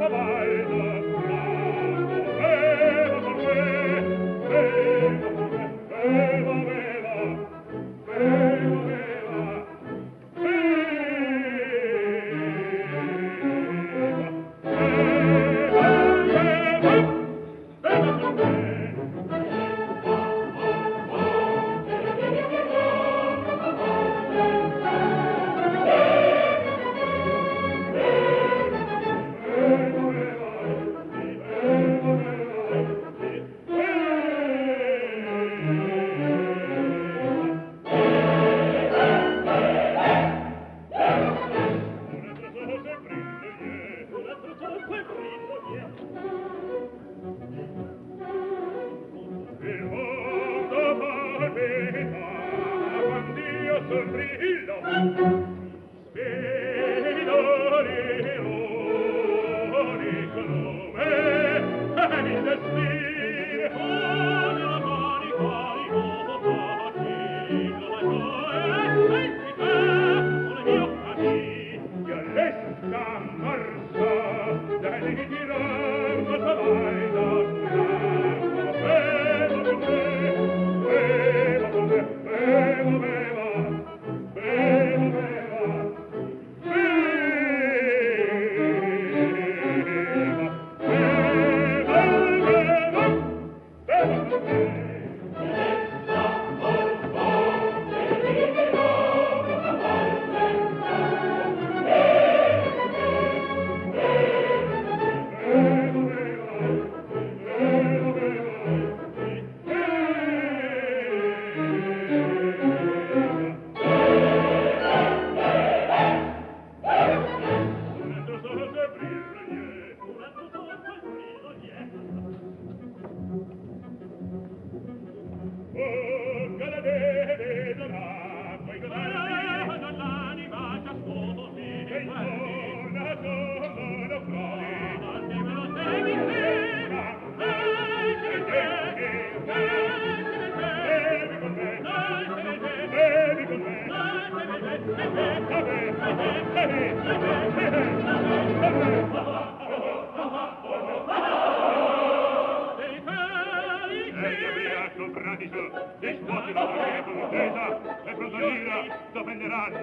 cavallo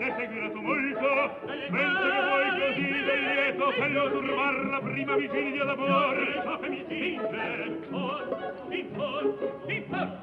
avete seguito molto mentre voi così del lieto fello turbar la prima vigilia d'amore fatemi vincere or in for in for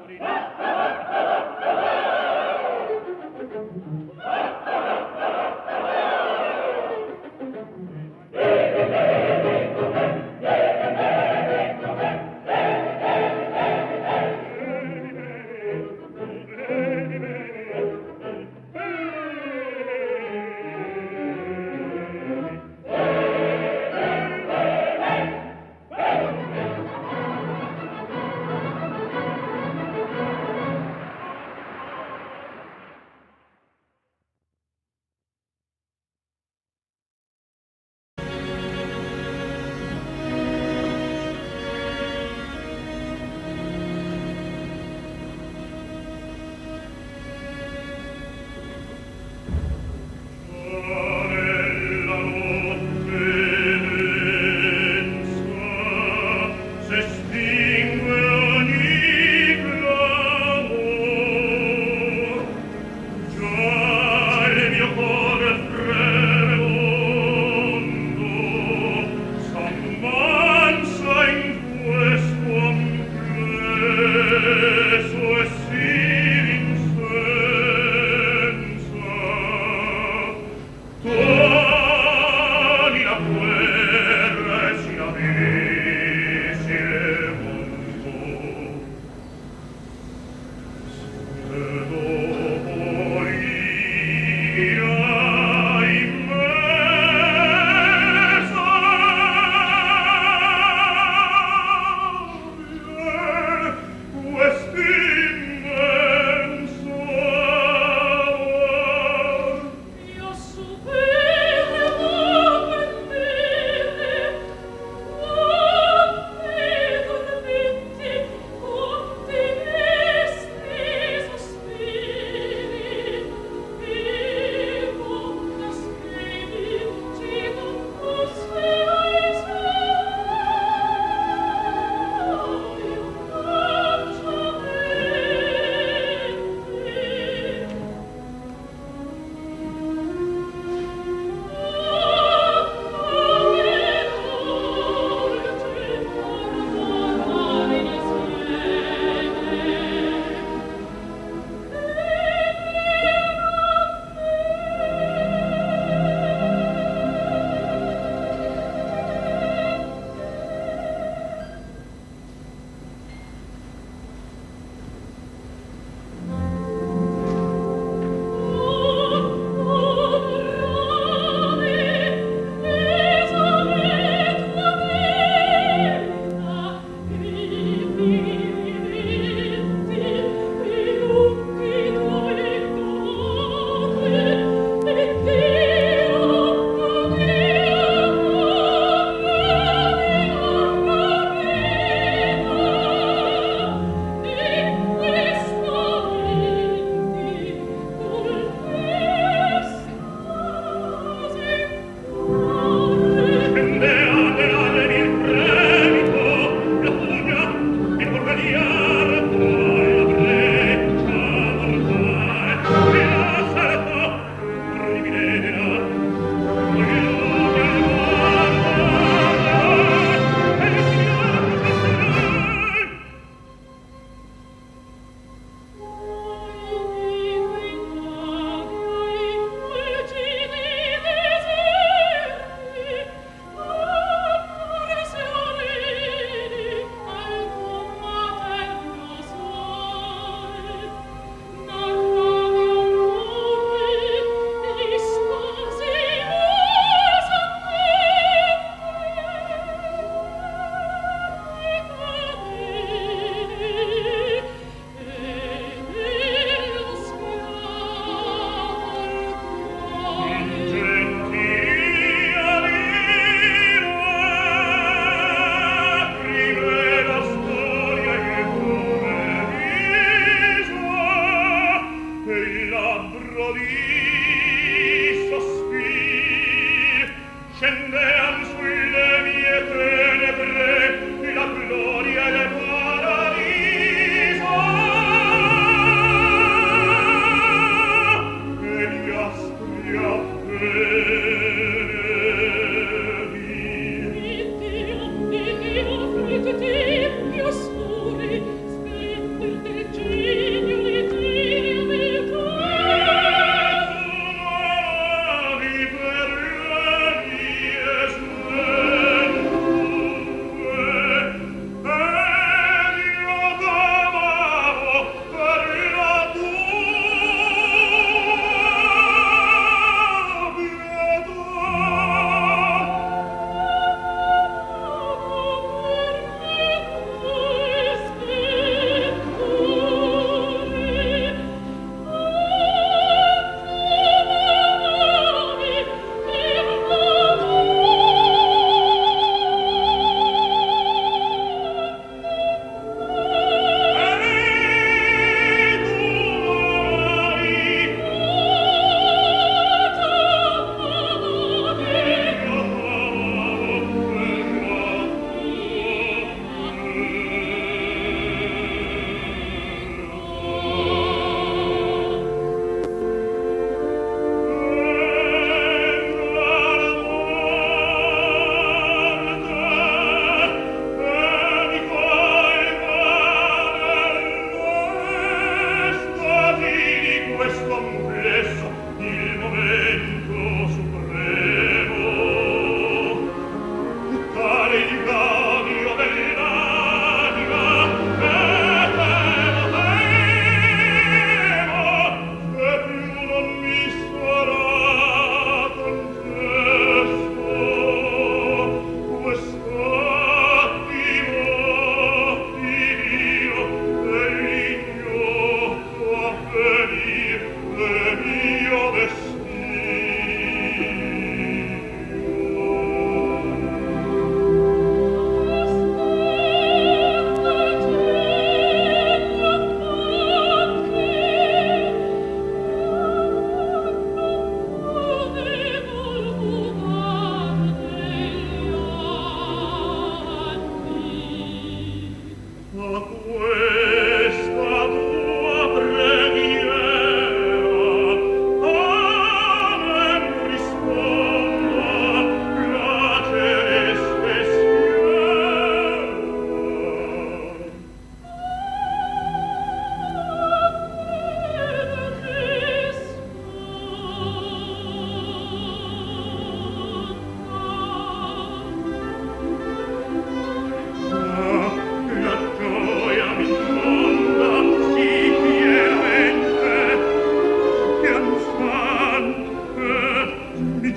mi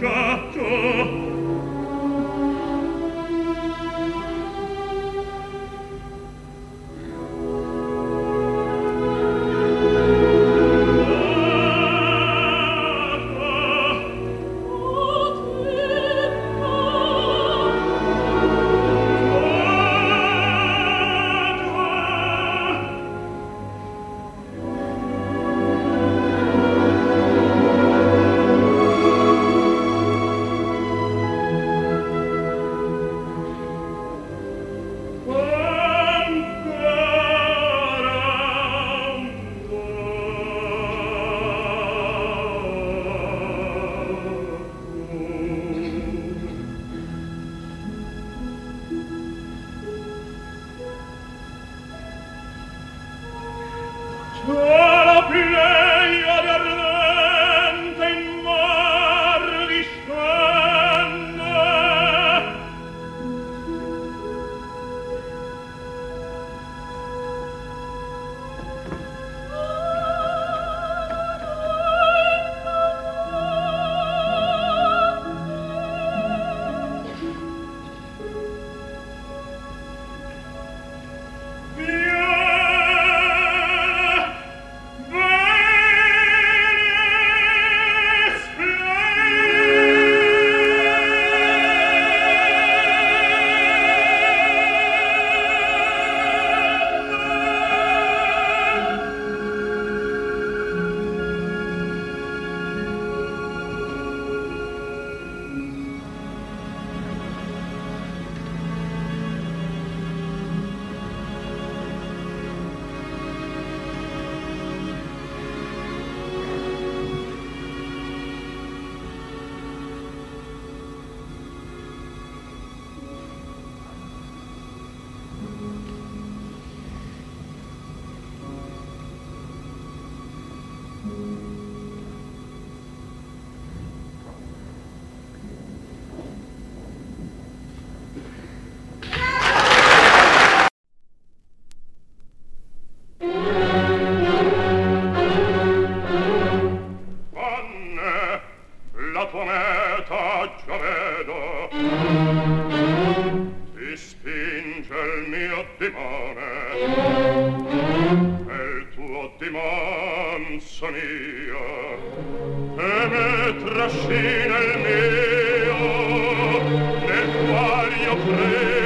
canzonia che me trascina il mio nel qual io credo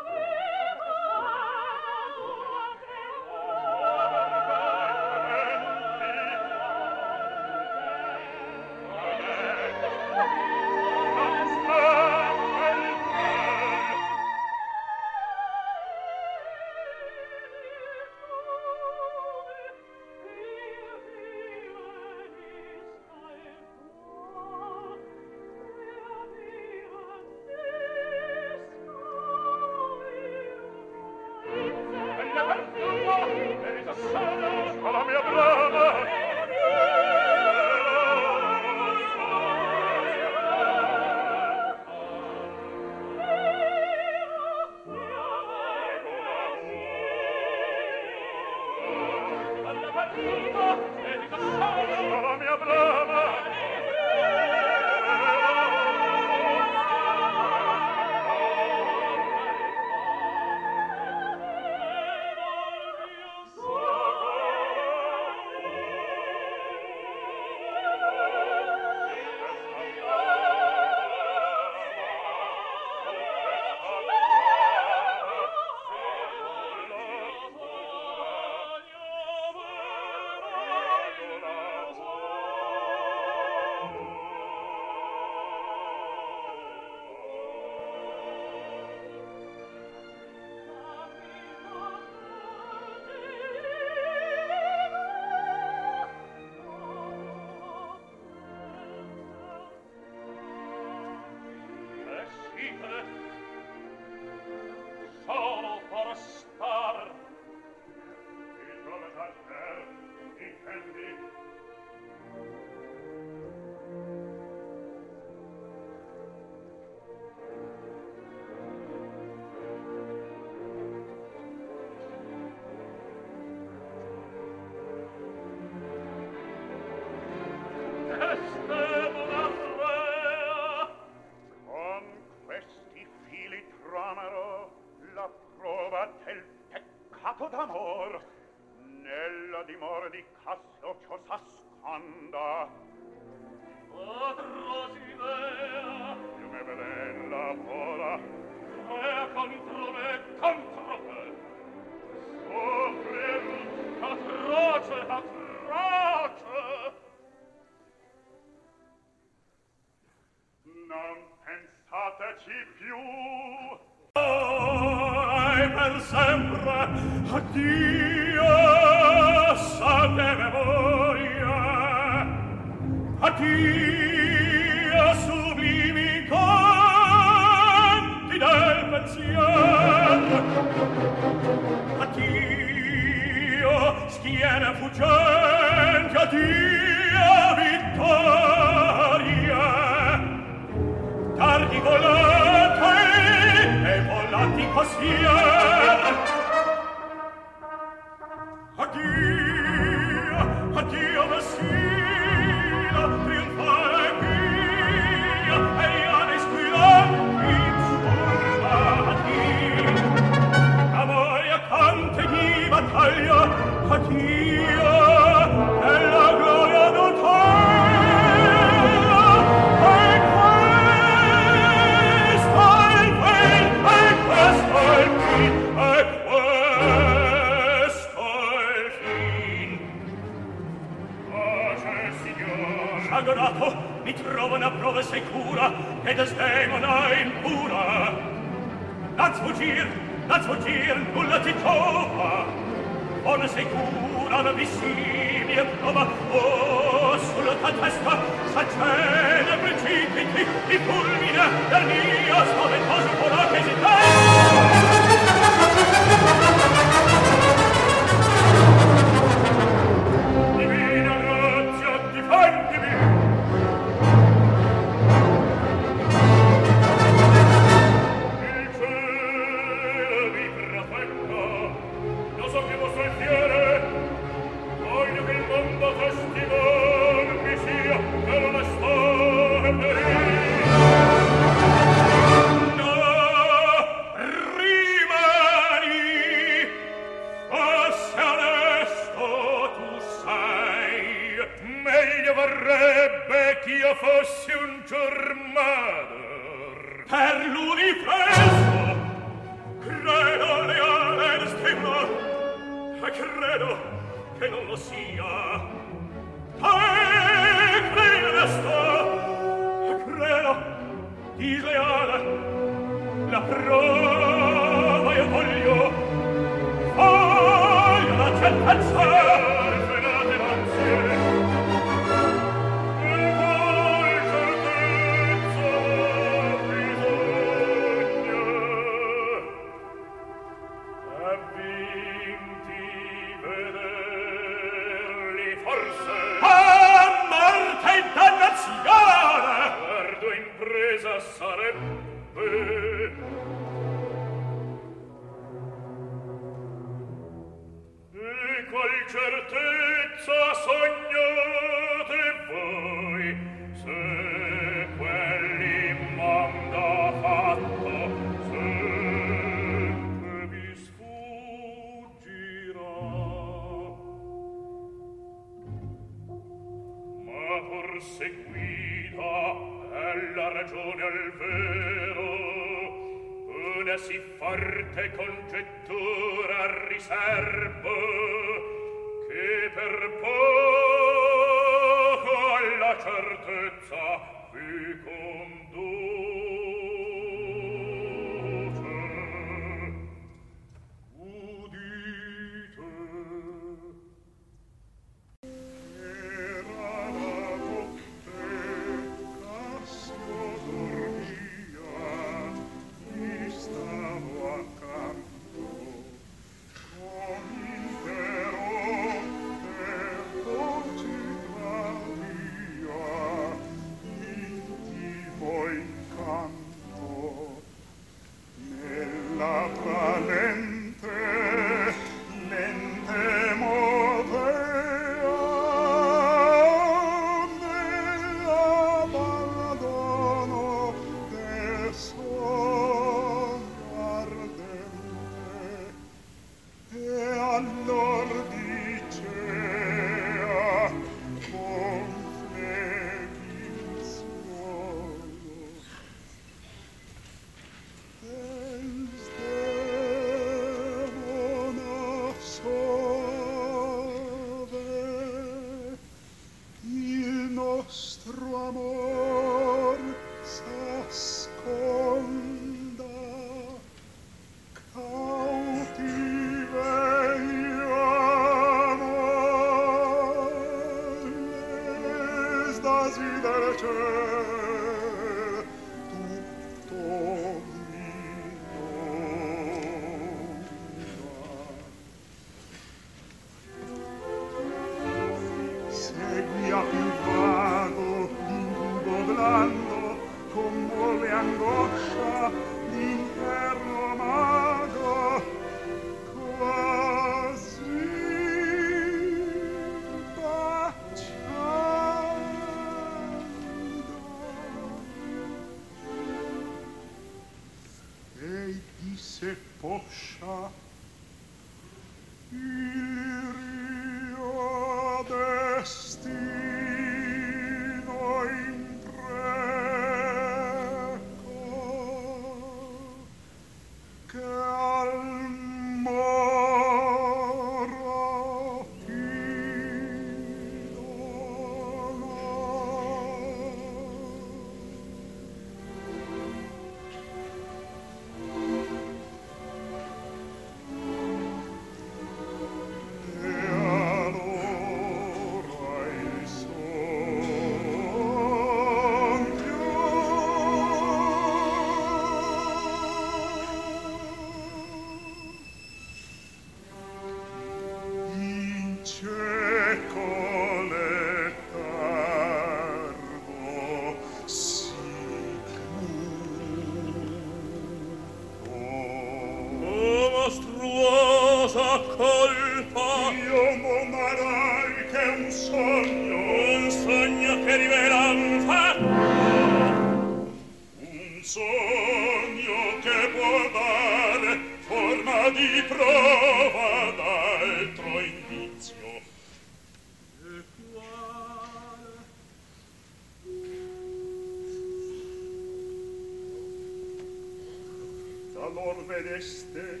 allor vedeste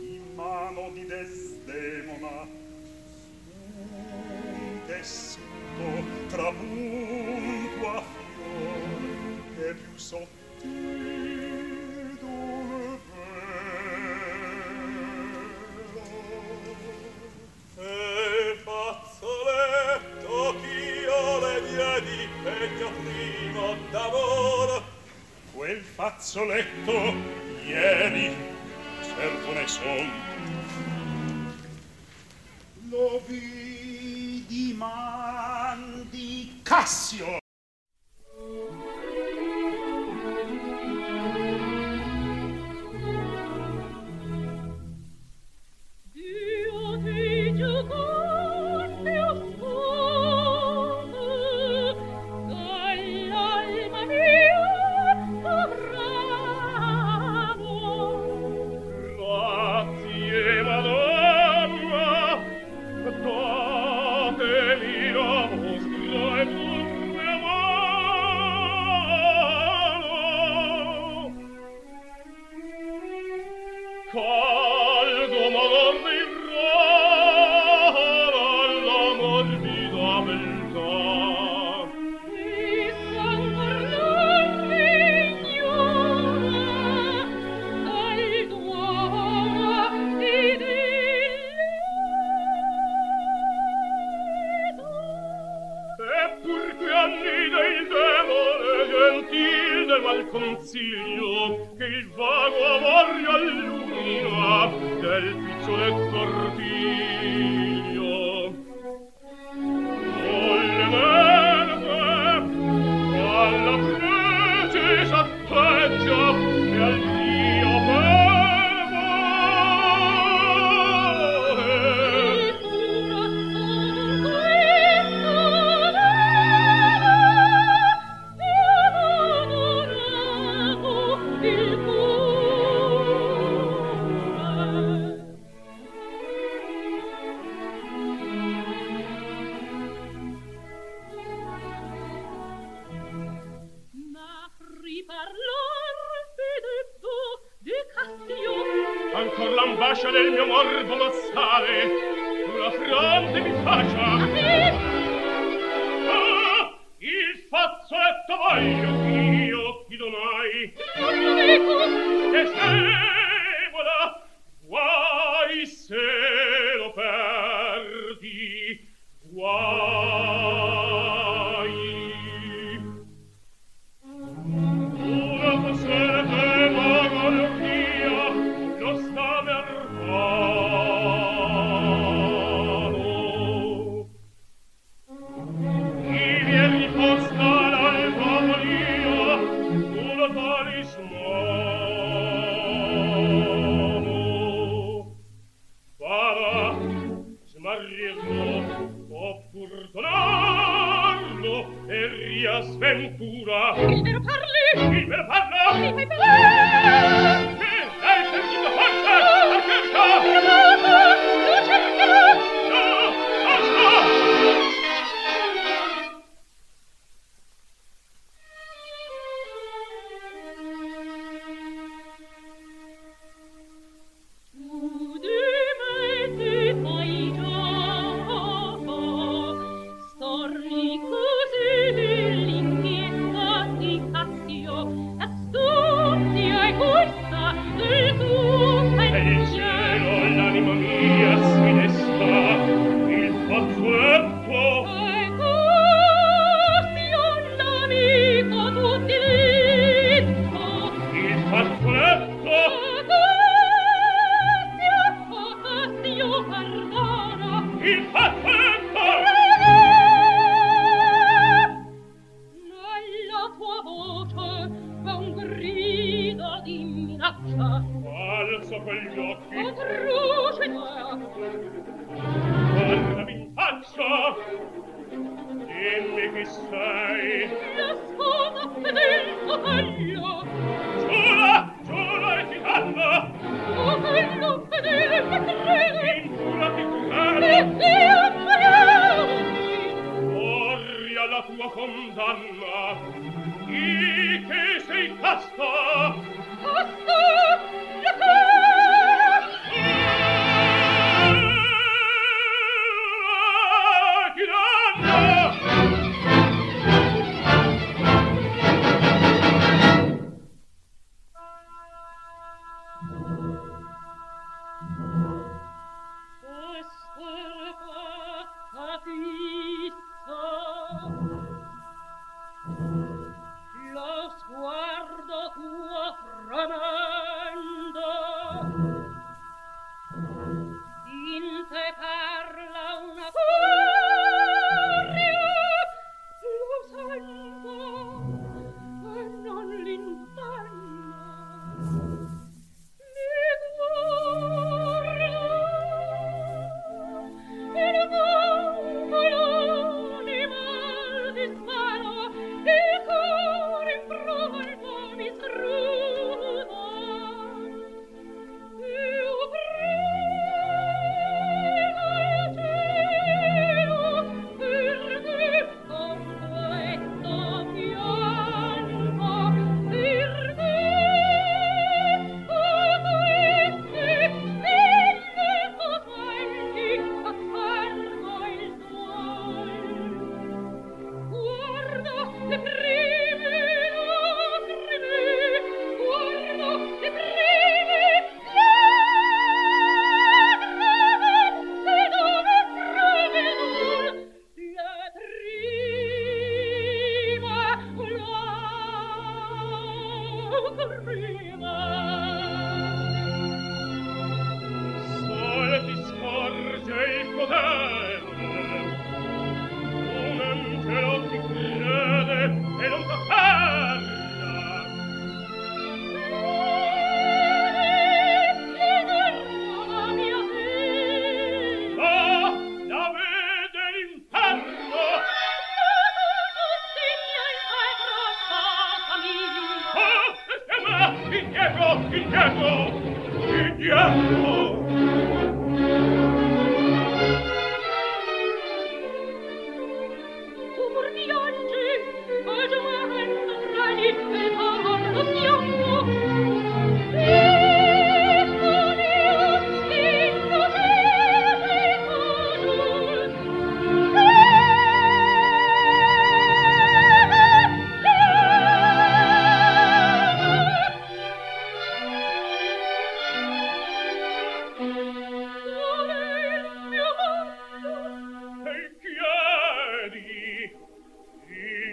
in mano di Desdemona. Un desco trabunqua fior e più sottil dove vero e fazzoletto ch'io le diedi pegno primo d'amor. Quel fazzoletto ieri certo ne son. Lo vidi man di Cassio. stare sulla fronte mi faccia. A me ah, il fazzoletto voglio io chi domai? E se vola guai se Oh.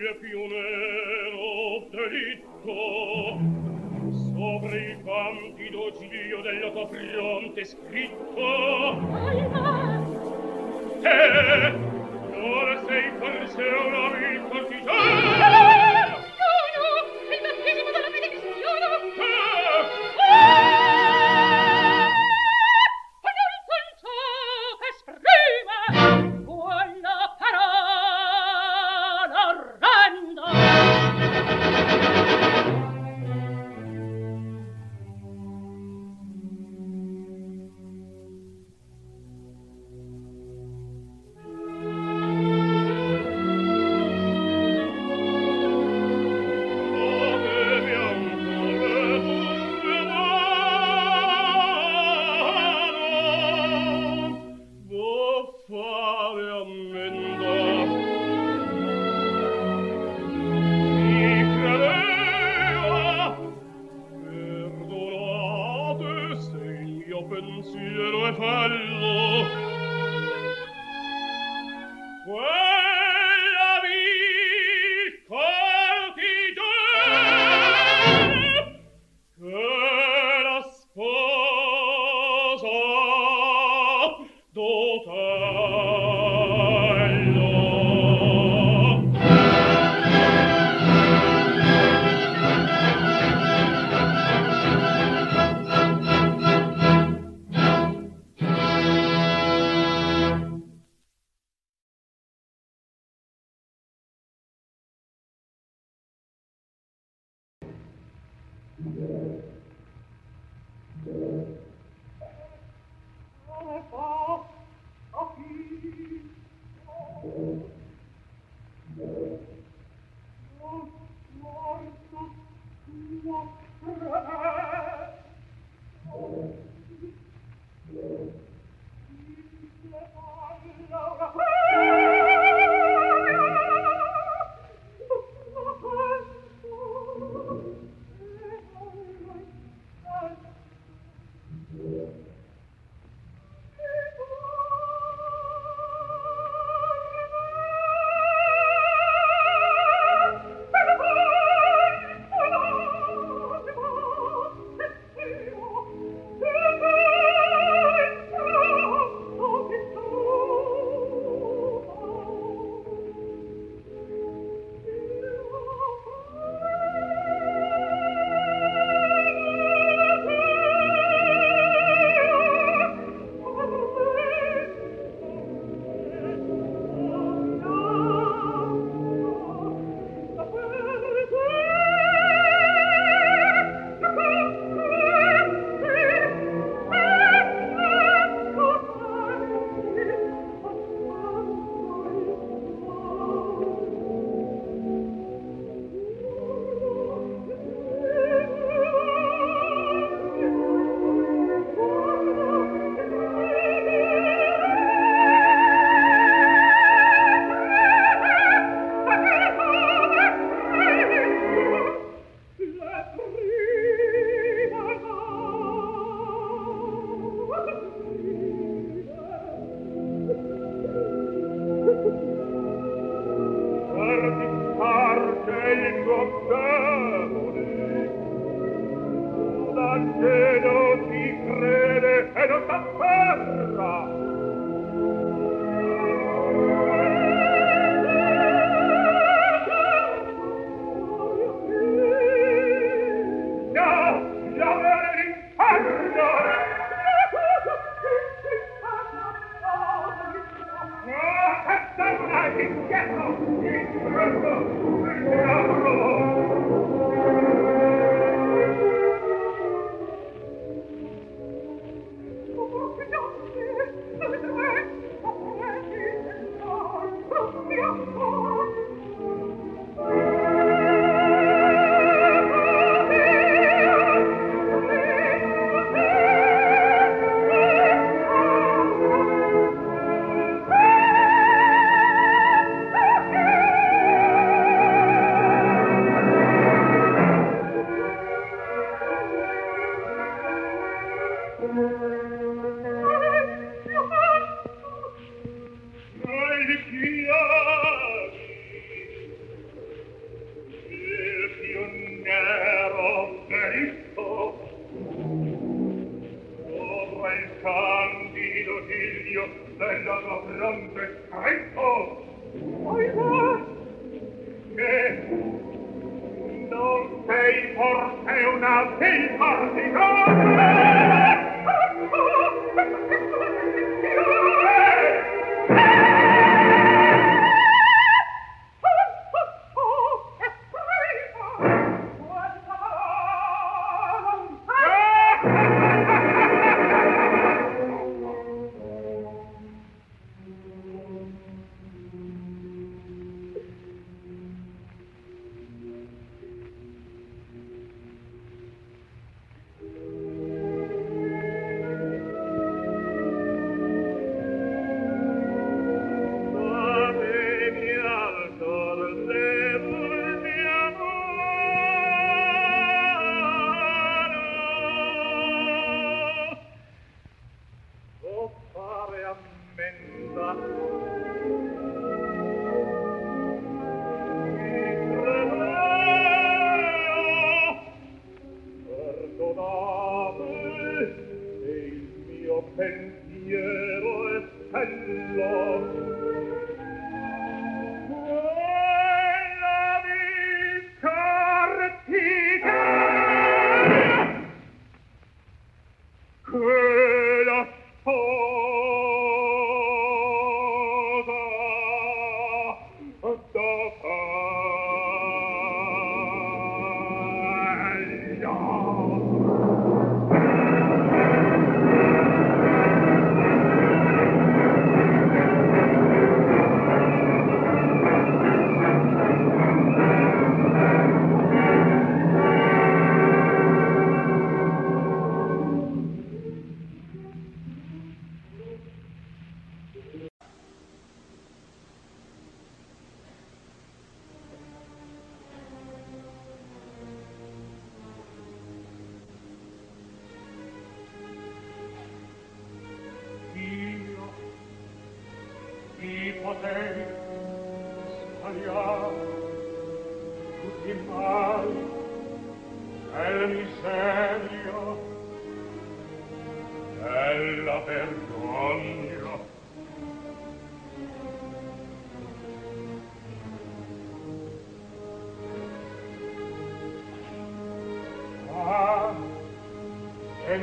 che pionero delitto sopra il candido giglio dello copronte scritto Alma! te ora sei forse un amico partigiano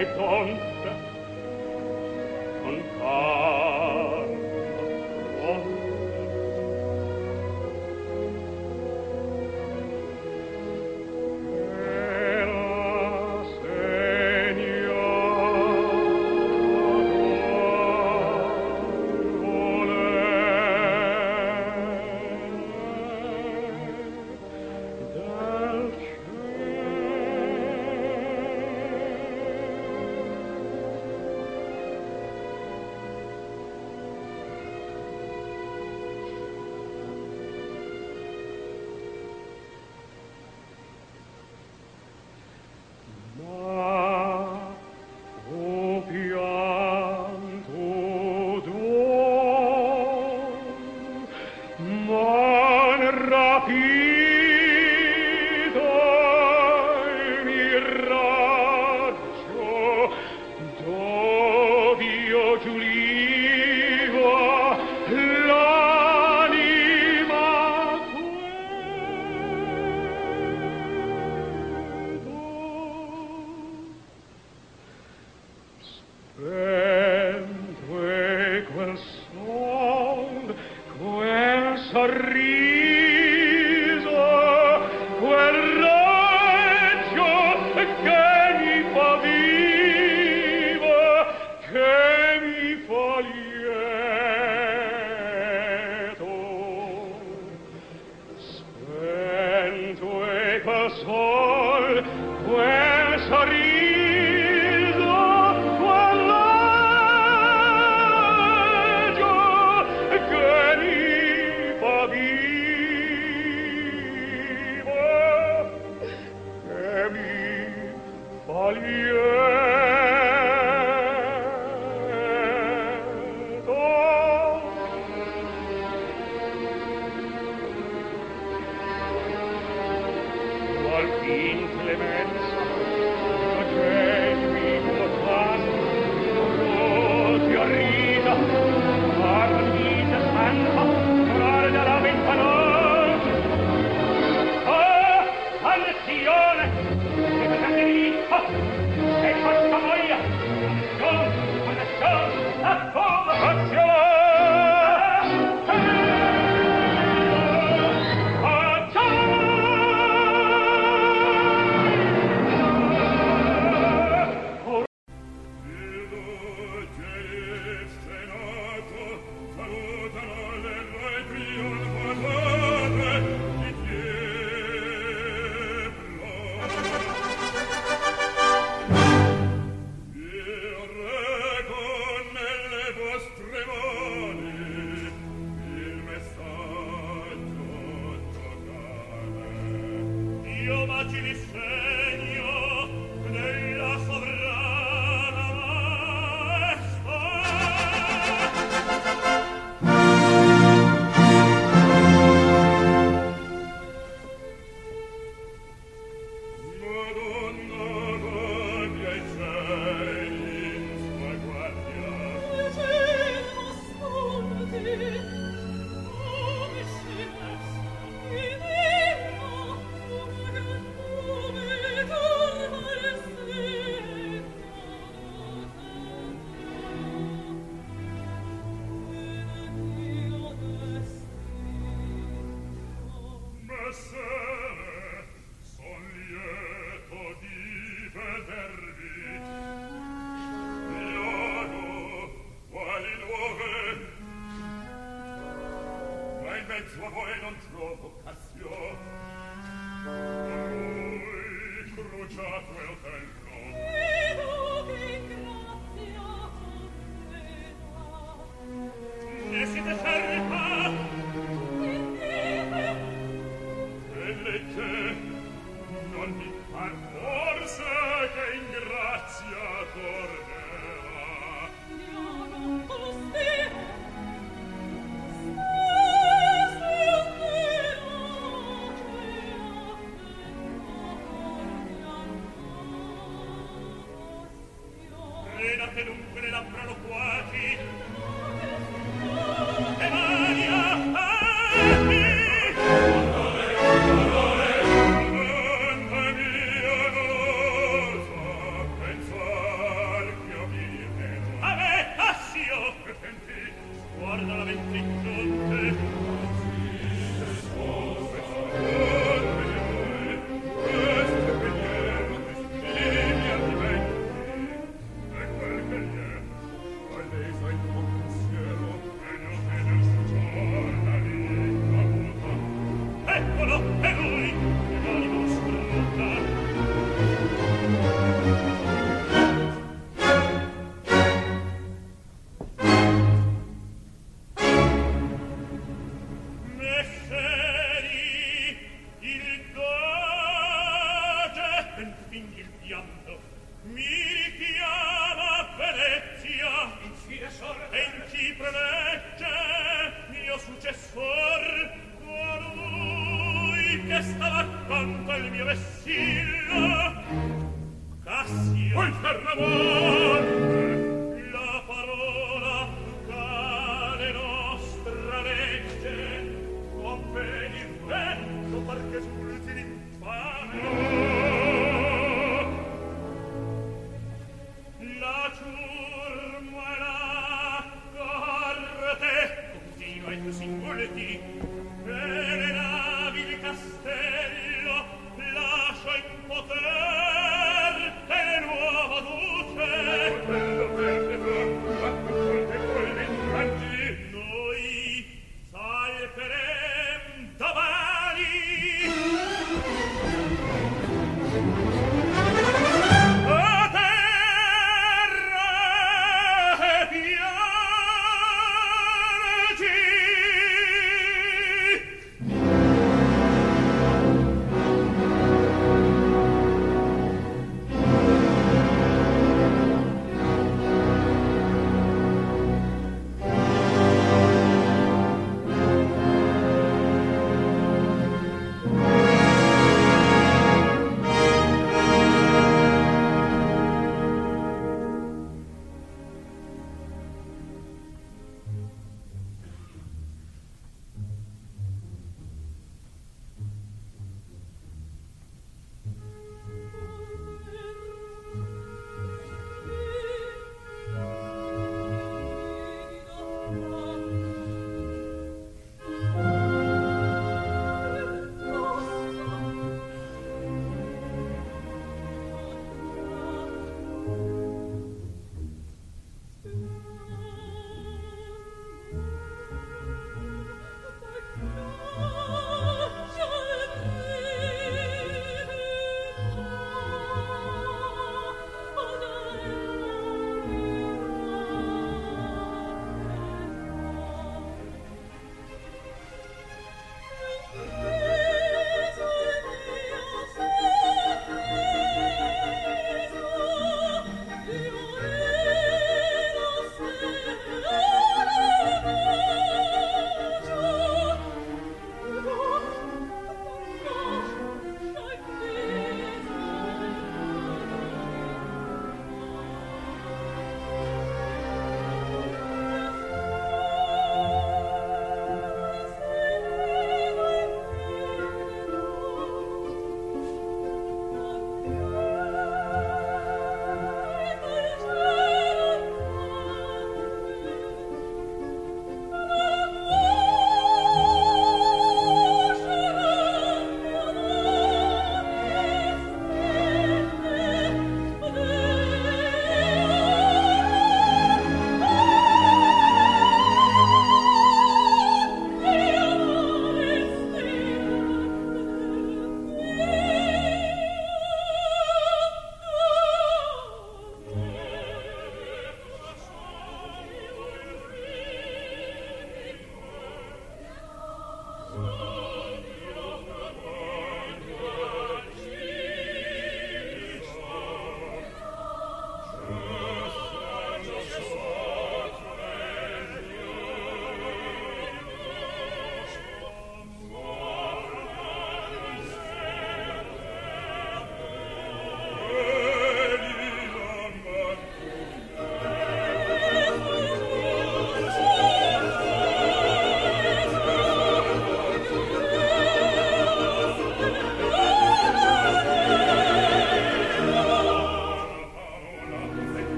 et